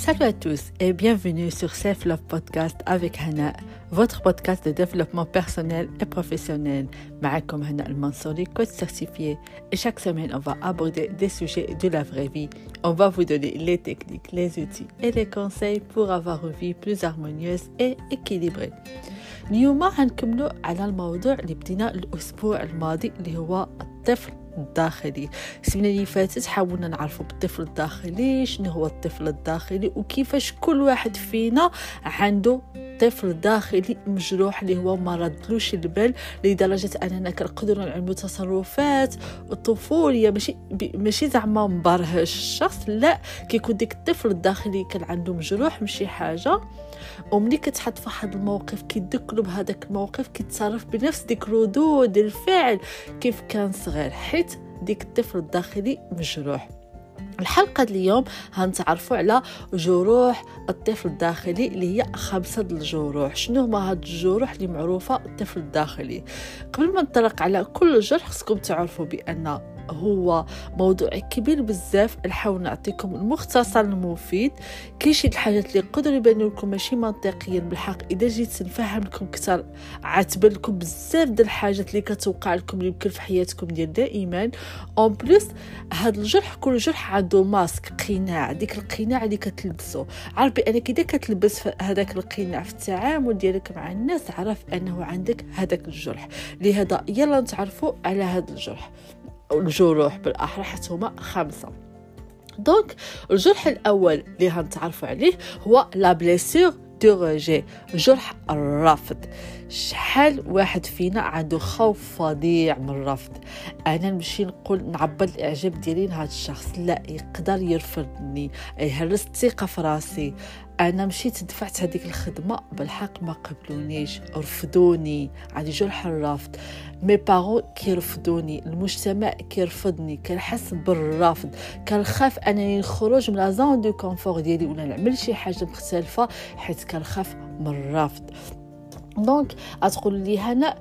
Salut à tous et bienvenue sur Self Love Podcast avec Hana, votre podcast de développement personnel et professionnel. معكم Hana Al-Mansouri, coach certifié. Et chaque semaine, on va aborder des sujets de la vraie vie. On va vous donner les techniques, les outils et les conseils pour avoir une vie plus harmonieuse et équilibrée. اليوم هنكملوا على الموضوع اللي بدينا الأسبوع الماضي اللي هو الطفل الداخلي. السنة اللي فاتت حاولنا نعرفوا بالطفل الداخلي شنو هو الطفل الداخلي وكيفاش كل واحد فينا عنده طفل داخلي مجروح اللي هو ما ردلوش البال لدرجة أننا كنقدروا نعملوا تصرفات الطفوليه ماشي ماشي زعما مبرهش الشخص لا كيكون ديك الطفل الداخلي كان عنده مجروح ماشي حاجة. وملي كتحط في واحد الموقف كيذكروا بهذاك الموقف كيتصرف بنفس ديك ردود الفعل. كيف كان صغير حيت ديك الطفل الداخلي مجروح. الحلقة اليوم هنتعرفوا على جروح الطفل الداخلي اللي هي خمسة الجروح. شنو هما هاد الجروح اللي معروفة؟ الطفل الداخلي. قبل ما نطلق على كل جرح خصكم تعرفوا بأن هو موضوع كبير بزاف. نحاول نعطيكم المختصر المفيد. كاين شي الحاجات اللي يقدروا يبانوا لكم ماشي منطقيا بالحق إذا جيت نفهم لكم أكثر غتبان لكم بزاف ديال الحاجات اللي كتوقع لكم يمكن في حياتكم ديال دائما. en plus هاد الجرح كل جرح عنده ماسك قناع. ديك القناع اللي كتلبسو. عارف بانك إذا كتلبس هذاك القناع في التعامل ديالك مع الناس عرف أنه عندك هذاك الجرح. لهذا يلا نتعرفوا على هذا الجرح. الجروح بالأحرى حتى هما خمسه donc الجرح الأول اللي غنتعرفوا عليه هو la blessure de جرح الرفض شحال واحد فينا عنده خوف فظيع من الرفض. أنا نمشي نقول نعبر الإعجاب ديالي لهذا الشخص لا يقدر يرفضني يهرس الثقة في راسي. أنا مشيت دفعت هذيك الخدمة بالحق ما قبلونيش رفضوني عندي جرح الرفض. mes parents كيرفضوني المجتمع كيرفضني كنحس بالرفض. كنخاف أنني نخرج من la zone de confort ديالي ولا نعمل شي حاجة مختلفة حيت كنخاف من الرفض. donc غتقول لي هنا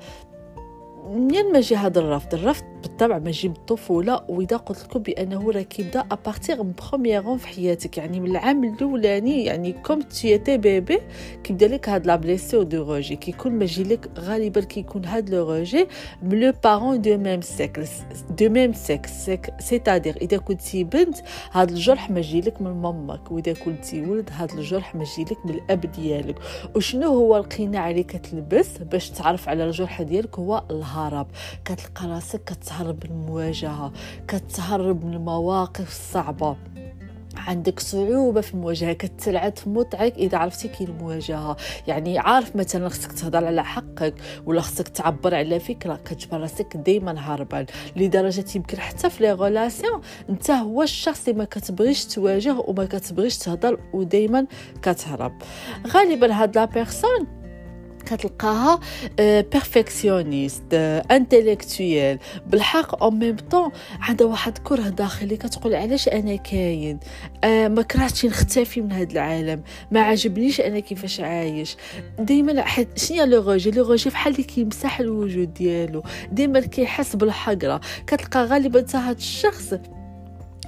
منين ما جي هذا الرفض؟ الرفض بالطبع ما جي بالطفوله وإذا قلت لكم بأنه راه كيبدا à partir من première في حياتك يعني من العام الأولاني يعني comme t'es bébé كيبدا لك هاد la blessure de rejet كيكون ما جي لك غالبا كيكون هاد le rejet من le parent de même cycle de même sexe c'est-à-dire إذا كنتي بنت هاد الجرح ما جي لك من مامك وإذا كنتي ولد هاد الجرح ما جي لك من الأب ديالك. وشنو هو القناع اللي كتلبس باش تعرف على الجرح ديالك؟ هو الهرب. كتلقى راسك كت كتهرب من المواجهة كتهرب من المواقف الصعبة. عندك صعوبة في المواجهة كتلعب في مطعك إذا عرفتي كي المواجهة يعني عارف مثلا خصك تهضر على حقك ولا خصك تعبر على فكرة كتجبر راسك دايما هربان لدرجة يمكن حتى في les relations أنت هو الشخص اللي ما كتبغيش تواجه وما كتبغيش تهضر ودايما كتهرب. غالبا هاد la personne كتلقاها perfectionniste intellectuelle بالحق أو ميم طون عندها واحد كره داخلي كتقول علاش أنا كاين؟ آه ما كرهتش نختفي من هذا العالم. ما عجبنيش أنا كيفاش عايش. دائما شنو le rejet le rejet فحال اللي كيمسح الوجود ديالو. دائما كيحس بالحقرة. كتلقى غالبا هذا الشخص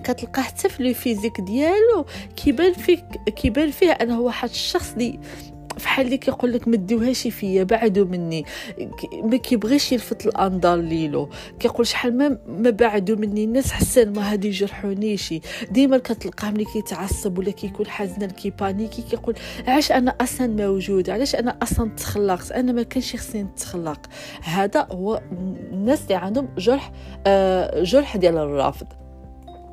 كتلقى حتى في le physique ديالو كيبان فيه كيبان فيه أنه واحد الشخص اللي فحال اللي كيقول لك ما ديوهاش فيا بعدوا مني. ما كيبغيش يلفت الأنظار ليلو. كيقول شحال ما ما بعدوا مني. الناس حسن ما هادي يجرحونيش. ديما كتلقاه ملي كيتعصب ولا كيكون حزنا كي paniquer كيقول علاش أنا أصلا موجود علاش أنا أصلا تخلقت؟ أنا ما كانش خصني نتخلق. هذا هو الناس اللي عندهم جرح آه جرح ديال الرفض.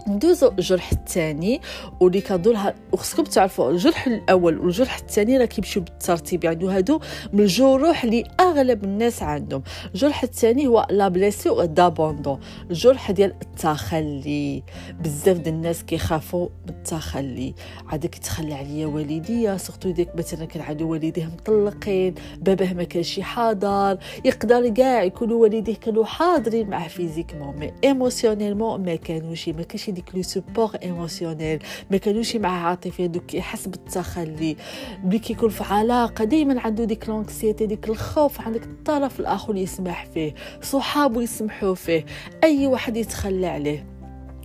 ندوزو الجرح الثاني واللي كدور وخصكم تعرفوا الجرح الأول والجرح الثاني راه كيمشيو بالترتيب يعني هادو من الجروح اللي أغلب الناس عندهم. الجرح الثاني هو la blessure d'abandon الجرح ديال التخلي. بزاف ديال الناس كيخافوا من التخلي. عاد كيتخلى عليا والديا surtout ديك مثلا كان عنده والديه مطلقين باباه ما كانش حاضر يقدر كاع يكونوا والديه كانوا حاضرين معاه physiquement mais émotionnellement ما كانوش ما كانش ديك le support émotionnel. ما كانوش معاه عاطفيه donc يحس بالتخلي. ملي كيكون في علاقة دائما عنده ديك l'anxiété ديك الخوف عندك الطرف الآخر يسمح فيه صحابه يسمحوا فيه أي واحد يتخلى عليه.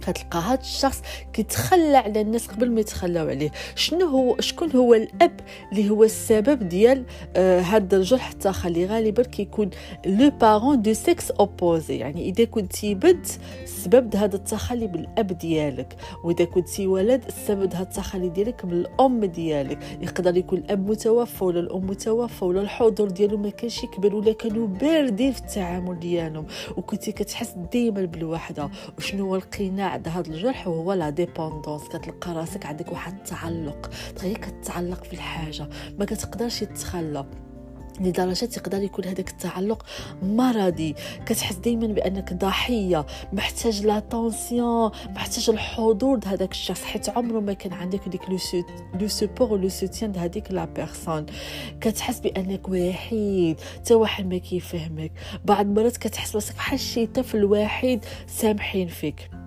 كتلقى هذا الشخص كيتخلى على الناس قبل ما يتخلاو عليه. شنو هو شكون هو الأب اللي هو السبب ديال آه هذا الجرح التخلي غالبا كيكون le parent de sexe opposé. يعني إذا كنتي بنت السبب هذا التخلي بالأب ديالك. وإذا كنتي ولد السبب هذا التخلي ديالك من الام ديالك. يقدر يكون الأب متوفى ولا الأم متوفى ولا الحضور ديالو ما كانش يكبر ولا كانوا باردين في التعامل ديالهم. وكنتي كتحس ديما بالوحدة. وشنو هو القناع بعد هذا الجرح وهو la dépendance كتلقى راسك عندك واحد التعلق تغير كتعلق في الحاجة ما كتقدرش تتخلى. لدرجة يقدر يكون هذاك التعلق مرضي كتحس دائما بأنك ضحية محتاج l'attention محتاج الحضور هذاك الشخص حيت عمره ما كان عندك ديك le support le soutien هذيك la personne كتحس بأنك وحيد حتى واحد ما كيفهمك. بعض المرات كتحس راسك بحال شي طفل واحد سامحين فيك.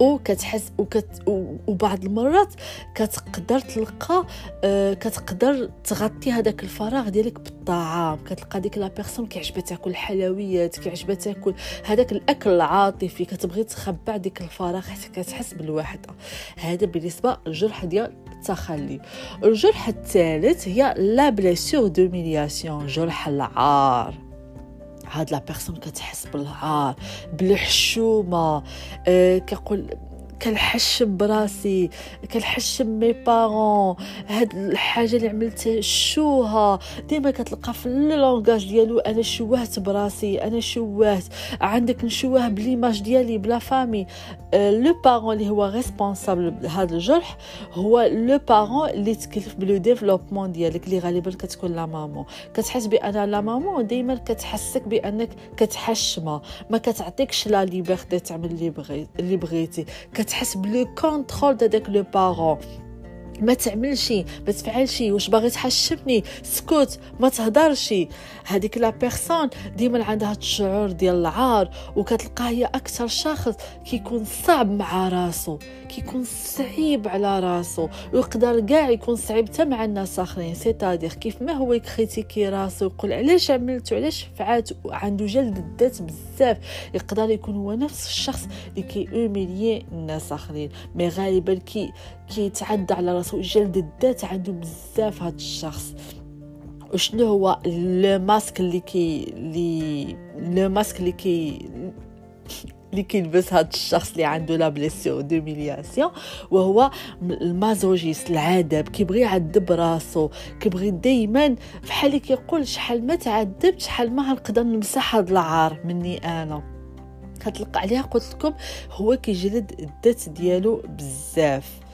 وكتحس وكت وبعض المرات كتقدر تلقى آه كتقدر تغطي هذاك الفراغ ديالك بالطعام. كتلقى ديك لا بيرسون كيعجبها تاكل الحلويات كيعجبها تاكل هذاك الأكل العاطفي. كتبغي تخبع ديك الفراغ حتى كتحس بالوحدة. هذا بالنسبة للجرح ديال التخلي. الجرح الثالث هي la blessure d'humiliation جرح العار. هاد la personne كتحس بالعار بالحشومة أه كيقول كنحشم براسي كنحشم mes parents هاد الحاجة اللي عملت شوها. ديما كتلقى في ال langage ديالو أنا شوهت براسي أنا شوهت. عندك نشوه ب l'image ديالي ب la famille. le parent اللي هو responsable بهذا الجرح هو le parent اللي تكلف ب le développement ديالك اللي غالبا كتكون la maman كتحس بأن la maman دائما كتحسك بأنك كتحشمة. ما كتعطيكش la liberté تعمل اللي بغيت اللي بغيتي. ب le contrôle داك le parent ما تعملش ما تفعلش واش باغي تحشمني سكوت ما تهضرش هذيك la personne ديما عندها الشعور ديال العار وكتلقى هي أكثر شخص كيكون صعب مع راسو كيكون صعيب على راسو ويقدر كاع يكون صعيب حتى مع الناس آخرين. c'est-à-dire كيف ما هو ي critiquer راسو يقول علاش عملت علاش فعلت عنده جلد الذات بزاف. يقدر يكون هو نفس الشخص اللي كي humilier الناس آخرين. mais غالبا كي كيتعدى على راسو جلد الذات عنده بزاف هذا الشخص. وشنو هو le masque اللي كي اللي le masque اللي كي اللي كيلبس هذا الشخص اللي عنده la blessure d'humiliation وهو ال masochiste العذاب كيبغي يعذب راسو كيبغي دائما بحال كيقول شحال ما تعذبت شحال ما نقدر نمسح هذا العار مني أنا. كتلقى عليها قلت لكم هو كيجلد الذات ديالو بزاف.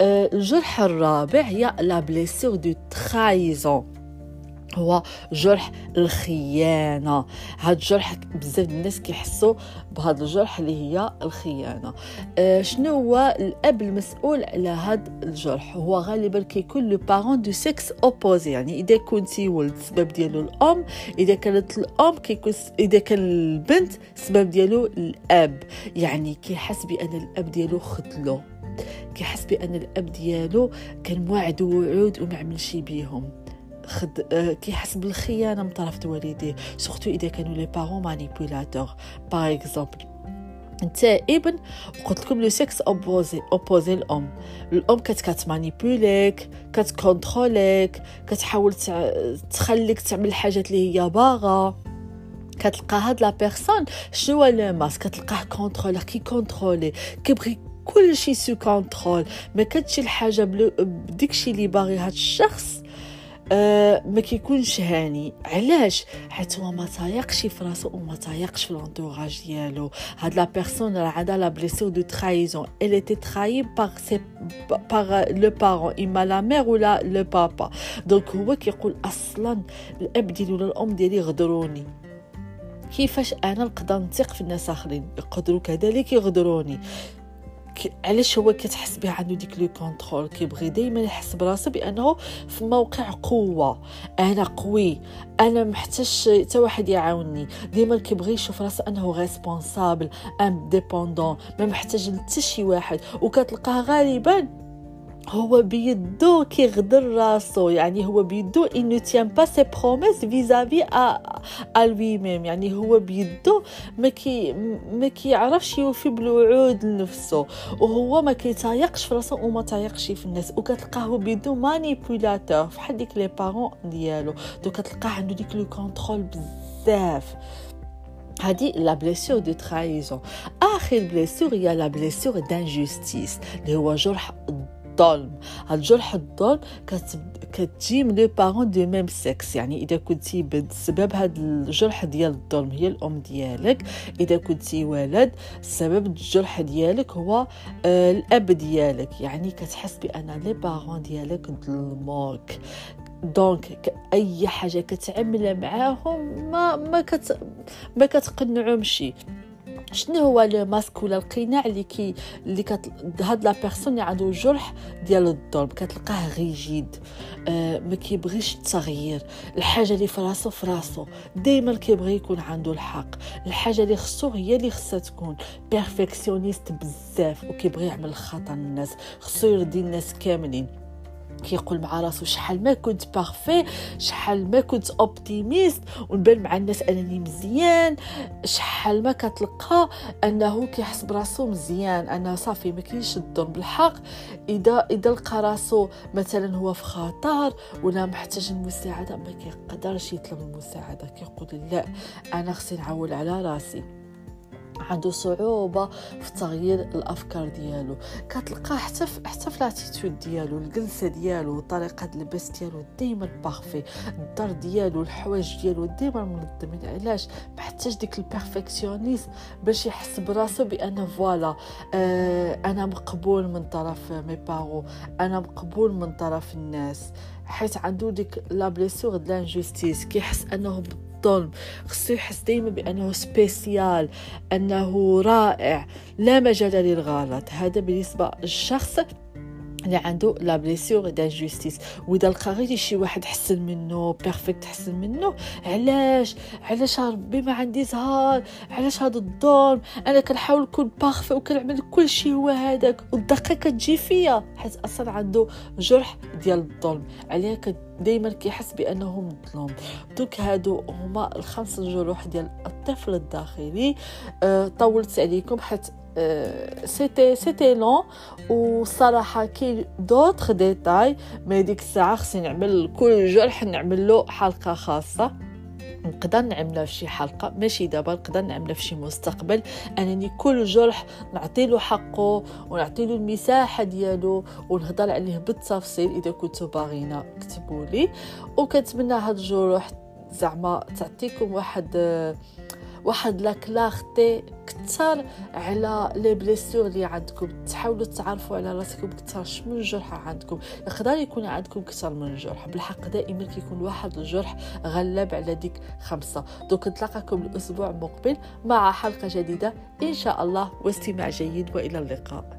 الجرح الرابع هي la blessure de trahison هو جرح الخيانه هذا الجرح بزاف الناس كيحسوا بهذا الجرح اللي هي الخيانه آه شنو هو الاب المسؤول على هذا الجرح هو غالبا كيكون le parent du sexe opposé يعني اذا كنتي ولد السبب ديالو الام اذا كانت الام كيكون اذا كان البنت السبب ديالو الاب يعني كيحس بان الاب ديالو خذلو كيحس بان الأب ديالو كان موعد ووعود وما عملش بيهم. خد آه، كيحس بالخيانه من طرف والديه surtout إذا كانوا les parents manipulateurs par exemple أنت ابن وقلت لكم le sexe opposé opposé الام الأم كت كتمانيبيوليك كتكونتروليك كتحاول تخليك تعمل الحاجات اللي هي باغا. كتلقى هاد la personne شنو هو le masque كتلقاه contrôleur كي contrôler كيبغي كل شيء sous contrôle. ما كتجي الحاجة بديكشي اللي باغي هاد الشخص أه ما كيكونش هاني. علاش؟ حيت هو ما تايقش في راسو وما تايقش في l'entourage ديالو. هاد la personne راه عندها la blessure de trahison elle était trahie par ses par le parent. اما la mère ولا le papa donc هو كيقول أصلا الأب ديالي ولا الأم ديالي غدروني. كيفاش أنا نقدر نثق في الناس آخرين؟ يقدروا كذلك يغدروني. علاش هو كتحس به عنده ديك le contrôle كيبغي دائما يحس براسو بأنه في موقع قوة. أنا قوي. أنا محتاج حتى واحد يعاونني. دائما كيبغي يشوف راسو أنه responsable indépendant ما محتاج حتى شي واحد. وكتلقاه غالبا هو بيدو كيغدر راسو. يعني هو بيدو il ne tient pas ses promesses vis-à-vis à lui-même يعني هو بيدو ما كي ما كيعرفش يوفي بالوعود لنفسه وهو ما كيتايقش في راسو وما تايقش في الناس. وكتلقاه بيدو manipulateur فحال ديك les parents ديالو. دو كتلقاه عنده ديك le contrôle بزاف. هذه la blessure de trahison آخر blessure هي la blessure d'injustice اللي هو جرح الظلم. هاد جرح الظلم كتجي من le parent du même sexe يعني إذا كنتي بسبب هاد الجرح ديال الظلم هي الأم ديالك. إذا كنتي ولد سبب الجرح ديالك هو آه الأب ديالك. يعني كتحس بأن les parents ديالك ظلموك. donc اي حاجة كتعملها معاهم ما ما كت ما كتقنعهمش. شنو هو le masque ولا القناع اللي كي اللي كت هاد la personne اللي عنده جرح ديال الظلم كتلقاه rigide آه ما كيبغيش التغيير الحاجة اللي في راسو في راسو. دائما كيبغي يكون عنده الحق. الحاجة اللي خصو هي اللي خصها تكون. perfectionniste بزاف وكيبغي يعمل الخاطر الناس. خصو يرضي الناس كاملين. كيقول مع راسو شحال ما كنت parfait شحال ما كنت optimiste ونبان مع الناس أنني مزيان. شحال ما كتلقى أنه كيحس براسو مزيان أنا صافي ما كاينش الظلم بالحق. إذا إذا لقى راسو مثلا هو في خطر ولا محتاج المساعده ما كيقدرش يطلب المساعدة. كيقول لا أنا خصني نعول على راسي. عنده صعوبة في تغيير الأفكار ديالو. كتلقى حتى في حتى في l'attitude ديالو الجلسة ديالو طريقة اللبس ديالو ديما parfait الدار ديالو الحوايج ديالو ديما منظمين. علاش؟ محتاج ديك ال perfectionnisme باش يحس براسو بأن voilà آه أنا مقبول من طرف mes parents أنا مقبول من طرف الناس. حيت عنده ديك la blessure de l'injustice كيحس انه الظلم. خصو يحس دائما بأنه spécial أنه رائع لا مجال للغلط. هذا بالنسبة للشخص اللي عنده la blessure d'injustice وإذا لقى غير شي واحد حسن منه perfect حسن منه علاش؟ علاش ربي ما عندي زهر؟ علاش هذا الظلم أنا كنحاول نكون parfait وكنعمل كل شيء هو هذاك والدقيقه كتجي فيا. حيت أصلا عنده جرح ديال الظلم عليها دائما كيحس بأنه مظلوم. donc هادو هما الخمس جروح ديال الطفل الداخلي. أه طولت عليكم حيت سيتي سيتي لون وصراحه كاين دوطخ ديتاي مي ديك الساعة خصني نعمل كل جرح نعمل له حلقه خاصه نقدر نعملها في شي حلقه ماشي دابا نقدر نعملها في شي مستقبل انني كل جرح نعطي له حقه ونعطي له المساحه ديالو ونهضر عليه بالتفصيل اذا كنتو باغينا اكتبوا لي وكنتمنى هاد الجروح زعما تعطيكم واحد واحد لا كلاغتي كثر على لي بليسور اللي عندكم. تحاولوا تعرفوا على راسكم كثر شنو الجرح عندكم. يقدر يكون عندكم كثر من جرح بالحق دائما كيكون واحد الجرح غلب على ديك خمسة. دوك نتلاقاكم الأسبوع المقبل مع حلقة جديدة. إن شاء الله واستماع جيد وإلى اللقاء.